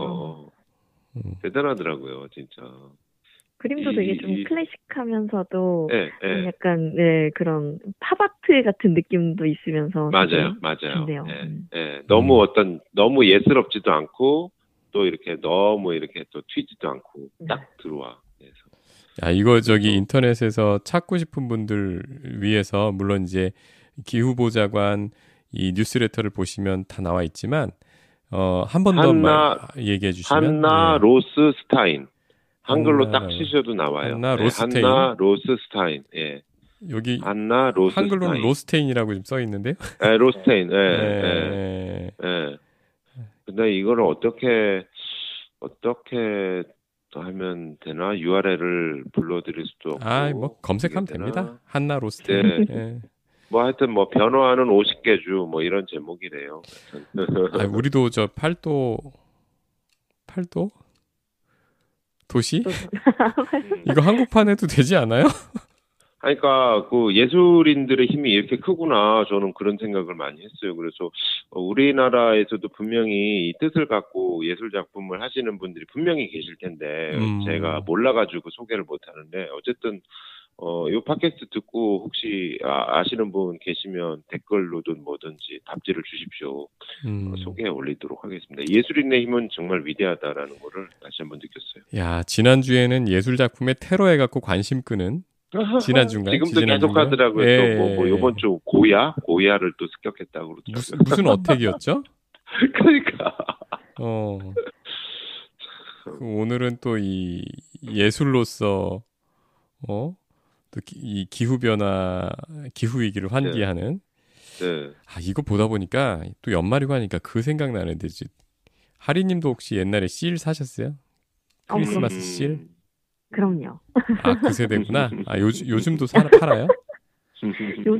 S2: 음.
S4: 대단하더라고요, 진짜.
S3: 그림도
S4: 이-
S3: 되게 좀
S4: 이-
S3: 클래식하면서도
S4: 네,
S3: 좀
S4: 네.
S3: 약간 네 그런 팝아트 같은 느낌도 있으면서
S4: 맞아요, 맞아요. 예,
S3: 음.
S4: 예. 너무
S2: 음.
S4: 어떤 너무 예스럽지도 않고 또 이렇게 너무 이렇게 또 튀지도 않고 딱 들어와. 그래서
S2: 야, 이거 저기
S4: 그래서-
S2: 인터넷에서 찾고 싶은 분들 위해서 물론 이제 기후보좌관 이 뉴스레터를 보시면 다 나와 있지만 어, 한 번 더 얘기해 주시면
S4: 한나
S2: 예.
S4: 로스 스타인 한글로
S2: 한나-
S4: 딱 치셔도 나와요.
S2: 한나
S4: 네,
S2: 로스테인.
S4: 한나 로스 스타인. 예.
S2: 여기
S4: 한나 로스
S2: 한글로는. 로스테인이라고 좀 써 있는데요.
S4: 예, 로스테인. 예, 예.
S2: 예.
S4: 예. 근데 이거를 어떻게 어떻게 하면 되나? URL을 불러드릴 수도 없고.
S2: 아, 뭐 검색하면? 됩니다. 한나 로스테인.
S4: 네.
S2: 예.
S4: 뭐 하여튼 뭐 변화하는 50개 주 뭐 이런 제목이래요.
S2: 아, 우리도 저 팔도 팔도 도시
S3: 또
S2: 이거 한국판 해도 되지 않아요?
S4: 그러니까 그 예술인들의 힘이 이렇게 크구나 저는 그런 생각을 많이 했어요. 그래서 어, 우리나라에서도 분명히 이 뜻을 갖고 예술 작품을 하시는 분들이 분명히 계실 텐데
S2: 음.
S4: 제가 몰라가지고 소개를 못 하는데 어쨌든 어, 이 팟캐스트 듣고 혹시 아, 시는분 계시면 댓글로든 뭐든지 답지를 주십시오.
S2: 음.
S4: 어, 소개해 올리도록 하겠습니다. 예술인의 힘은 정말 위대하다라는 거를 다시 한번 느꼈어요.
S2: 야, 지난주에는 예술 작품에 테러해 갖고 관심 끄는 지난주인가요?
S4: 지금도? 계속 하더라고요.
S2: 예,
S4: 또 뭐, 뭐
S2: 예.
S4: 이번 주 고야 고야를 또 습격했다고 그러더라고요.
S2: 무슨 무슨 어택이었죠?
S4: 그러니까
S2: 어. 그 오늘은 또 이 예술로서 어? 또 이 기후 변화, 기후 위기를 환기하는
S4: 네.
S2: 아, 이거 보다 보니까 또 연말이고 하니까 그 생각 나는데 지 하리 님도 혹시 옛날에 씰 사셨어요?
S3: 어,
S2: 크리스마스
S4: 음.
S2: 씰?
S3: 그럼요.
S2: 아, 그 세대구나. 아, 요즘 요즘도 사, 팔아요?
S3: 요,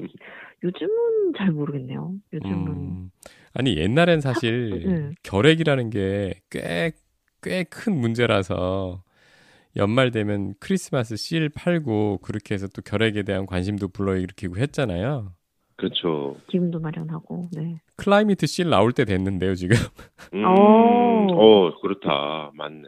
S3: 요즘은 잘 모르겠네요. 요즘은
S2: 음. 아니, 옛날엔 사실
S3: 네.
S2: 결핵이라는 게 꽤 꽤 큰 문제라서 연말 되면 크리스마스 씰 팔고 그렇게 해서 또 결핵에 대한 관심도 불러일으키고 했잖아요.
S4: 그렇죠.
S3: 기분도 마련하고 네.
S2: 클라이미트 씰 나올 때 됐는데요, 지금.
S4: 음,
S3: 오.
S4: 어, 그렇다. 맞네.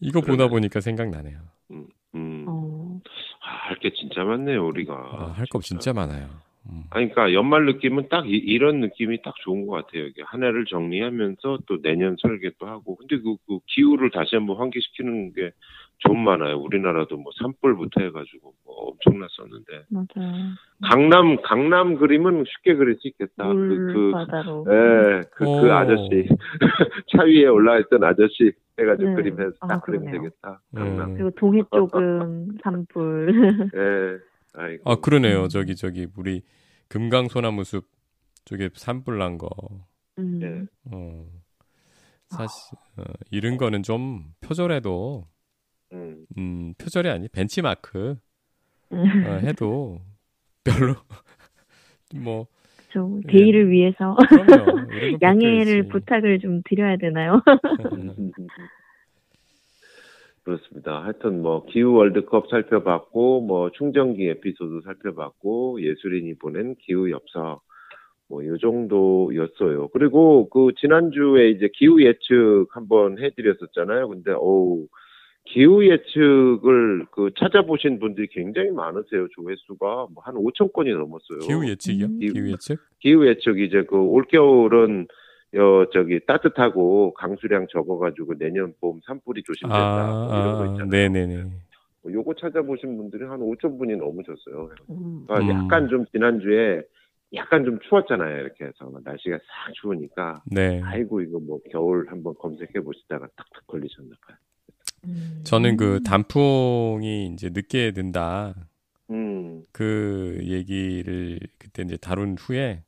S2: 이거 보다
S4: 그러네.
S2: 보니까 생각나네요.
S4: 음.
S3: 어,
S4: 아, 할게 진짜 많네요, 우리가.
S2: 아, 할거 진짜 많아요. 음.
S4: 아니, 그러니까 연말 느낌은 딱 이, 런 느낌이 딱 좋은 것 같아요. 이게 한 해를 정리하면서 또 내년 설계도 하고. 근데 그, 그 기후를 다시 한번 환기시키는 게 좀 많아요. 우리나라도 뭐 산불부터 해가지고 뭐 엄청났었는데.
S3: 맞아요.
S4: 강남, 강남 그림은 쉽게 그릴 수 있겠다. 그, 그,
S3: 물바다로.
S4: 예, 그,
S2: 오.
S4: 그 아저씨. 차 위에 올라있던 아저씨 해가지고
S3: 네.
S4: 그림해서 딱
S3: 아,
S4: 그리면. 되겠다. 강남.
S2: 음.
S3: 그리고 동해 쪽은 산불.
S4: 예. 아이고.
S2: 아, 그러네요. 저기 저기 우리 금강 소나무 숲 쪽에 산불 난 거.
S3: 음.
S4: 네.
S2: 어. 사실 어, 이런 거는 좀 표절해도
S4: 음.
S2: 음, 표절이 아니 벤치마크
S3: 음.
S2: 어, 해도 별로
S3: 뭐저 대의를 위해서
S2: 그럼요. 이런 건
S3: 양해를. 부탁을 좀 드려야 되나요?
S4: 그렇습니다. 하여튼 뭐 기후 월드컵 살펴봤고 뭐 충전기 에피소드 살펴봤고 예술인이 보낸 기후 엽서 뭐 요 정도였어요. 그리고 그 지난주에 이제 기후 예측 한번 해드렸었잖아요. 근데 어우 기후 예측을 그 찾아보신 분들이 굉장히 많으세요. 조회수가 뭐 한 5천 건이 넘었어요.
S2: 기후 예측이요?
S3: 음.
S2: 기후 예측?
S4: 기후 예측 이제 그 올겨울은 여 저기 따뜻하고 강수량 적어가지고 내년 봄 산불이 조심된다 뭐 이런 거
S2: 아,
S4: 있잖아요.
S2: 네네네.
S4: 뭐 요거 찾아보신 분들이 한 5천 분이 넘으셨어요.
S3: 음.
S4: 그러니까
S2: 음.
S4: 약간 좀 지난주에 약간 좀 추웠잖아요. 이렇게 해서 날씨가 싹 추우니까
S2: 네.
S4: 아이고 이거 뭐 겨울 한번 검색해 보시다가 딱딱 걸리셨나 봐요.
S3: 음.
S2: 저는 그 단풍이 이제 늦게 든다.
S4: 음,
S2: 그 얘기를 그때 이제 다룬 후에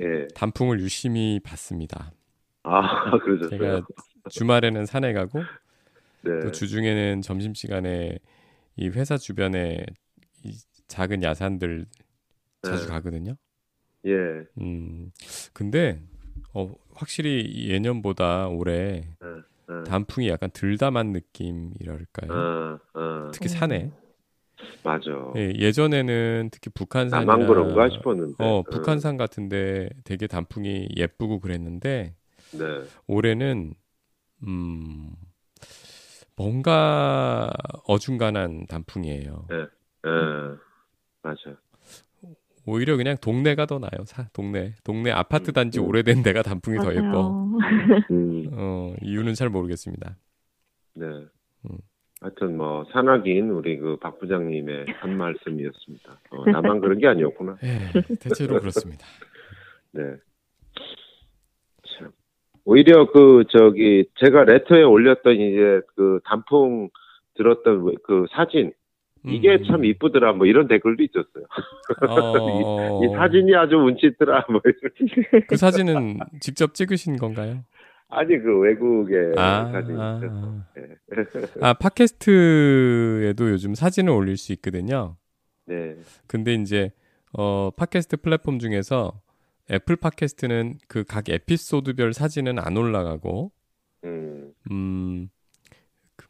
S4: 예.
S2: 단풍을 유심히 봤습니다.
S4: 아 그러셨어요.
S2: 제가 주말에는 산에 가고
S4: 네.
S2: 또 주중에는 점심 시간에 이 회사 주변에 이 작은 야산들 자주
S4: 네.
S2: 가거든요.
S4: 예.
S2: 음. 근데 어 확실히 예년보다 올해
S4: 어,
S2: 단풍이 약간 덜 담한 느낌이랄까요.
S4: 어, 어,
S2: 특히 산에.
S4: 맞아.
S2: 예, 예전에는 특히 북한산이나
S4: 나만 그런가 싶었는데.
S2: 어,
S4: 어,
S2: 북한산 같은데 되게 단풍이 예쁘고 그랬는데
S4: 네.
S2: 올해는 음 뭔가 어중간한 단풍이에요.
S4: 예. 맞아.
S2: 오히려 그냥 동네가 더 나요. 사, 동네. 동네 아파트
S4: 음,
S2: 단지
S4: 음.
S2: 오래된 데가 단풍이 더 예뻐.
S3: 맞아요.
S4: 음,
S2: 어, 이유는 잘 모르겠습니다.
S4: 네.
S2: 음.
S4: 하여튼 뭐 산악인 우리 그 박 부장님의 한 말씀이었습니다. 어, 나만 그런 게 아니었구나.
S2: 예, 대체로 그렇습니다.
S4: 네. 참. 오히려 그 저기 제가 레터에 올렸던 이제 그 단풍 들었던 왜- 그 사진 이게
S2: 음.
S4: 참 이쁘더라 뭐 이런 댓글도 있었어요.
S2: 어,
S4: 이 사진이 아주 운치 있더라 뭐.
S2: 그 사진은 직접 찍으신 건가요?
S4: 아니 그 외국의
S2: 아,
S4: 사진이
S2: 아,
S4: 있어서.
S2: 아. 팟캐스트에도 요즘 사진을 올릴 수 있거든요.
S4: 네.
S2: 근데 이제 어 팟캐스트 플랫폼 중에서 애플 팟캐스트는 그 각 에피소드별 사진은 안 올라가고
S4: 음.
S2: 음 그,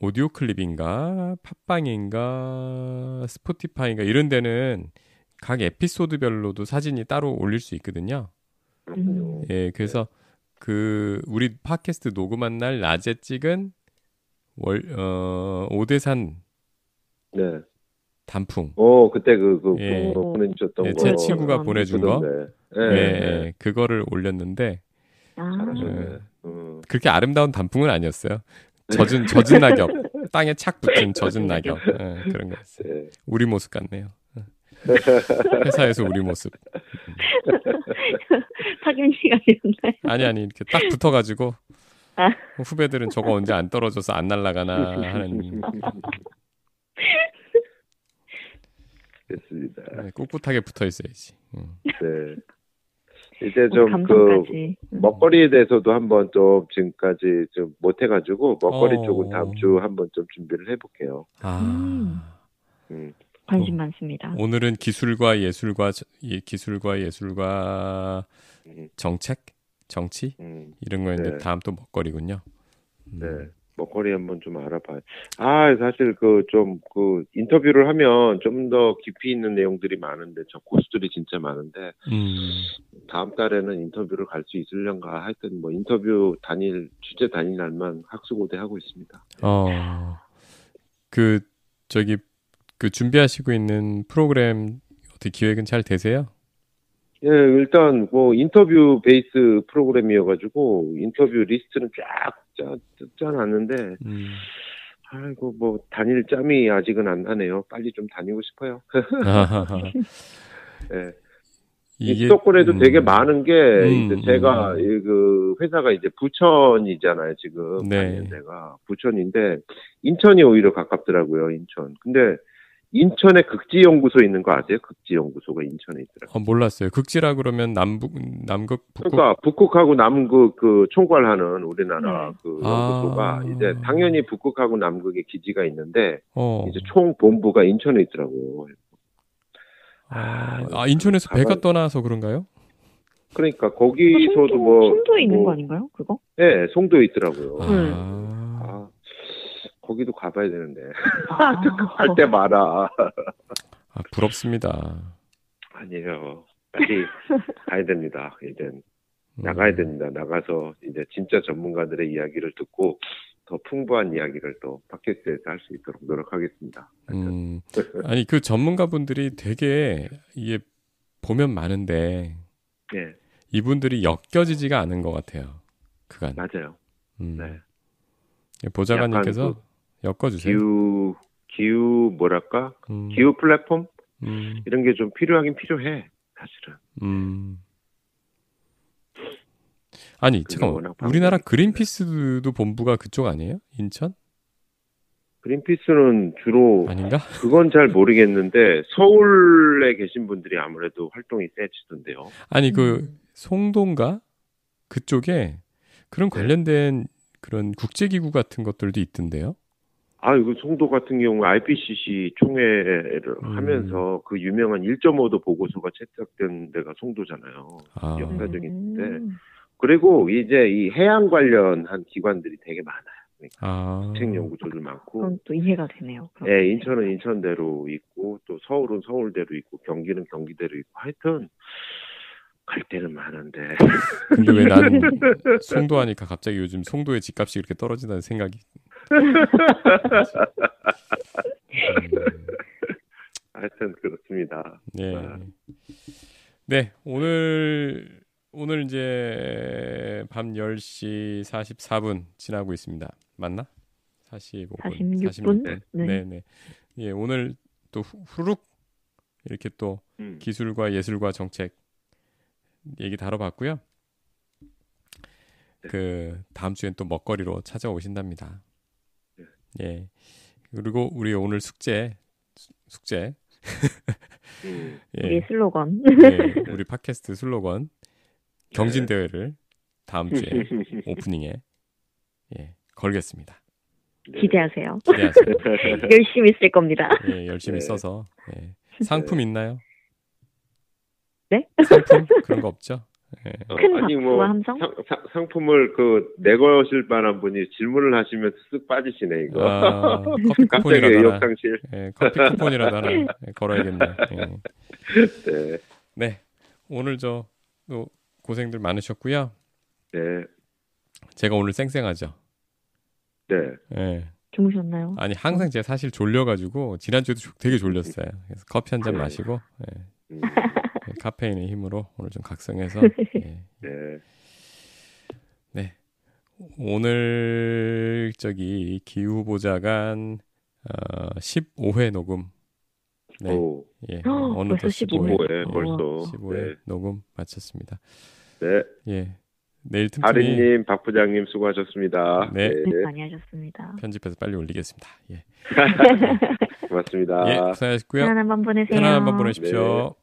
S2: 오디오 클립인가 팟빵인가 스포티파이인가 이런 데는 각 에피소드별로도 사진이 따로 올릴 수 있거든요.
S4: 그렇군요.
S2: 예, 그래서 그 우리 팟캐스트 녹음한 날 낮에 찍은 월 어 오대산
S4: 네.
S2: 단풍
S4: 어 그때 그 그
S2: 예.
S4: 보내주셨던
S2: 예,
S4: 거.
S2: 제 친구가
S3: 음,
S2: 보내준 거
S4: 그던데.
S2: 예,
S4: 예,
S2: 예, 그거를 올렸는데
S3: 아,
S4: 잘하셨네. 음.
S2: 그렇게 아름다운 단풍은 아니었어요. 젖은 젖은 낙엽, 땅에 착 붙은 젖은 낙엽 예, 그런 거였어요.
S4: 네.
S2: 우리 모습 같네요. 예. 회사에서 우리 모습.
S3: 파견 시간이었나요?
S2: 아니 아니 이렇게 딱 붙어가지고
S3: 아.
S2: 후배들은 저거 언제 안 떨어져서 안 날아가나 하는
S4: 됐습니다.
S2: 예, 꿋꿋하게 붙어 있어야지. 음.
S4: 네. 이제
S3: 어,
S4: 좀그
S3: 감성까지. 음.
S4: 먹거리에 대해서도 한번 좀 지금까지 좀 못해가지고 먹거리
S2: 어.
S4: 쪽은 다음 주 한번 좀 준비를 해볼게요.
S2: 아.
S3: 음.
S4: 음.
S3: 관심
S2: 어.
S3: 많습니다.
S2: 오늘은 기술과 예술과 저- 예, 기술과 예술과
S4: 음.
S2: 정책, 정치
S4: 음.
S2: 이런 거였는데
S4: 네.
S2: 다음 또 먹거리군요. 음.
S4: 네. 먹거리 한번 좀 알아봐요. 아, 사실 그좀그 인터뷰를 하면 좀 더 깊이 있는 내용들이 많은데 저 고수들이 진짜 많은데
S2: 음.
S4: 다음 달에는 인터뷰를 갈 수 있을련가 하여튼 뭐 인터뷰 단일 주제 단일 날만 학수고대 하고 있습니다.
S2: 어. 그 저기 그 준비하시고 있는 프로그램 어떻게 기획은 잘 되세요?
S4: 예, 일단 뭐 인터뷰 base 프로그램이어가지고 인터뷰 리스트는 쫙 짜, 짜놨는데
S2: 음.
S4: 아이고 뭐 다닐 짬이 아직은 안 나네요. 빨리 좀 다니고 싶어요. 예.
S2: 이게
S4: 수도권에도
S2: 음.
S4: 되게 많은 게
S2: 음,
S4: 이제 제가
S2: 음.
S4: 이그 회사가 이제 부천이잖아요 지금
S2: 네.
S4: 데가 부천인데 인천이 오히려 가깝더라고요 인천. 근데 인천에 극지연구소 있는 거 아세요? 극지연구소가 인천에 있더라고요.
S2: 어, 몰랐어요. 극지라 그러면 남북 남극 북극
S4: 그러니까 북극하고 남극 그 총괄하는 우리나라
S3: 네.
S4: 그
S2: 아.
S4: 연구소가 이제 당연히 북극하고 남극에 기지가 있는데
S2: 어.
S4: 이제 총 본부가 인천에 있더라고.
S2: 아, 아, 인천에서 배가
S4: 가봐야-
S2: 떠나서 그런가요?
S4: 그러니까
S3: 그
S4: 거기서도
S3: 송도,
S4: 뭐
S3: 송도에 있는
S4: 뭐-
S3: 거 아닌가요? 그거?
S4: 네, 송도에 있더라고요.
S2: 아.
S4: 아, 거기도 가봐야 되는데
S3: 아,
S4: 할때 마라.
S2: 아, 부럽습니다.
S4: 아니에요. 빨리 가야 됩니다. 이젠
S2: 음.
S4: 나가야 됩니다. 나가서 이제 진짜 전문가들의 이야기를 듣고 더 풍부한 이야기를 또 팟캐스트에서 할 수 있도록 노력하겠습니다.
S2: 음, 아니 그 전문가분들이 되게 이게 보면 많은데
S4: 네,
S2: 이분들이 엮여지지가 않은 것 같아요. 그간.
S4: 맞아요.
S2: 음.
S4: 네.
S2: 보좌관님께서
S4: 약간
S2: 엮어주세요.
S4: 기후 기후 뭐랄까
S2: 음,
S4: 기후 플랫폼
S2: 음,
S4: 이런 게 좀 필요하긴 필요해 사실은.
S2: 음. 아니 잠깐만 우리나라 그린피스도 본부가 그쪽 아니에요? 인천?
S4: 그린피스는 주로
S2: 아닌가?
S4: 그건 잘 모르겠는데 서울에 계신 분들이 아무래도 활동이 세지던데요.
S2: 아니 그
S3: 음.
S2: 송도인가 그쪽에 그런
S4: 네.
S2: 관련된 그런 국제기구 같은 것들도 있던데요.
S4: 아, 이거 송도 같은 경우 IPCC 총회를
S2: 음.
S4: 하면서 그 유명한 1.5도 보고서가 채택된 데가 송도잖아요.
S2: 아,
S4: 역- 역사적인데.
S3: 음.
S4: 그리고 이제 이 해양 관련한 기관들이 되게 많아요.
S2: 아,
S4: 책 연구소들 많고.
S3: 그건 또 이해가 되네요.
S4: 예, 인천은 인천대로 있고 또 서울은 서울대로 있고 경기는 경기대로 있고 하여튼 갈 데는 많은데
S2: 근데 왜 나는 송도 하니까 갑자기 요즘 송도의 집값이 이렇게 떨어진다는 생각이. 음,
S4: 하여튼 그렇습니다.
S2: 네.
S4: 아.
S2: 네, 오늘 오늘 이제 밤 10시 44분 지나고 있습니다. 맞나? 45분.
S3: 46분?
S2: 네.
S3: 네.
S2: 네, 네. 예, 오늘 또 후- 후룩 이렇게 또
S4: 음.
S2: 기술과 예술과 정책 얘기 다뤄봤고요.
S4: 네.
S2: 그 다음 주엔 또 먹거리로 찾아오신답니다.
S4: 네.
S2: 예. 그리고 우리 오늘 숙제 수- 숙제
S4: 음.
S2: 예.
S3: 우리 슬로건.
S2: 예, 우리 팟캐스트 슬로건 경진 대회를 다음 주에 오프닝에 예, 걸겠습니다.
S3: 기대하세요.
S2: 기대하세요.
S3: 열심히 쓸 겁니다.
S2: 예, 열심히
S4: 네.
S2: 써서 예. 상품 있나요?
S3: 네?
S2: 상품 그런 거 없죠? 예.
S4: 어,
S3: 큰
S4: 아니, 뭐
S3: 함성?
S4: 상, 상- 상 품을 그 내거실 만한 분이 질문을 하시면서 쓱 빠지시네 이거.
S2: 아, 커피
S4: 갑자기
S2: 쿠폰이라도 하나,
S4: 의욕상실.
S2: 예, 커피 쿠폰이라도 하나 예, 걸어야겠네. 예.
S4: 네,
S2: 네, 오늘 저또 고생들 많으셨고요.
S4: 네,
S2: 제가 오늘 쌩쌩하죠.
S4: 네.
S2: 예.
S3: 주무셨나요?
S2: 아니 항상 제가 사실 졸려가지고 지난주에도 조- 되게 졸렸어요. 그래서 커피 한잔
S4: 네.
S2: 마시고 예,
S4: 음,
S2: 예, 카페인의 힘으로 오늘 좀 각성해서 예,
S4: 네.
S2: 네 오늘 저기 기 후 보좌관 어, 15회 녹음 네
S4: 오,
S2: 예
S3: 헉,
S2: 어느덧
S3: 벌써
S2: 15회
S4: 15회
S2: 예,
S4: 벌써.
S2: 15회
S4: 네,
S2: 녹음 마쳤습니다.
S4: 네.
S2: 예 내일 틈틈이
S4: 아린님, 박 부장님 수고하셨습니다.
S2: 네.
S3: 네, 많이 하셨습니다.
S2: 편집해서 빨리 올리겠습니다. 예,
S4: 고맙습니다.
S2: 예 고생하셨고요.
S3: 편안한 밤 보내세요.
S2: 편안한 밤 보내십시오.
S4: 네.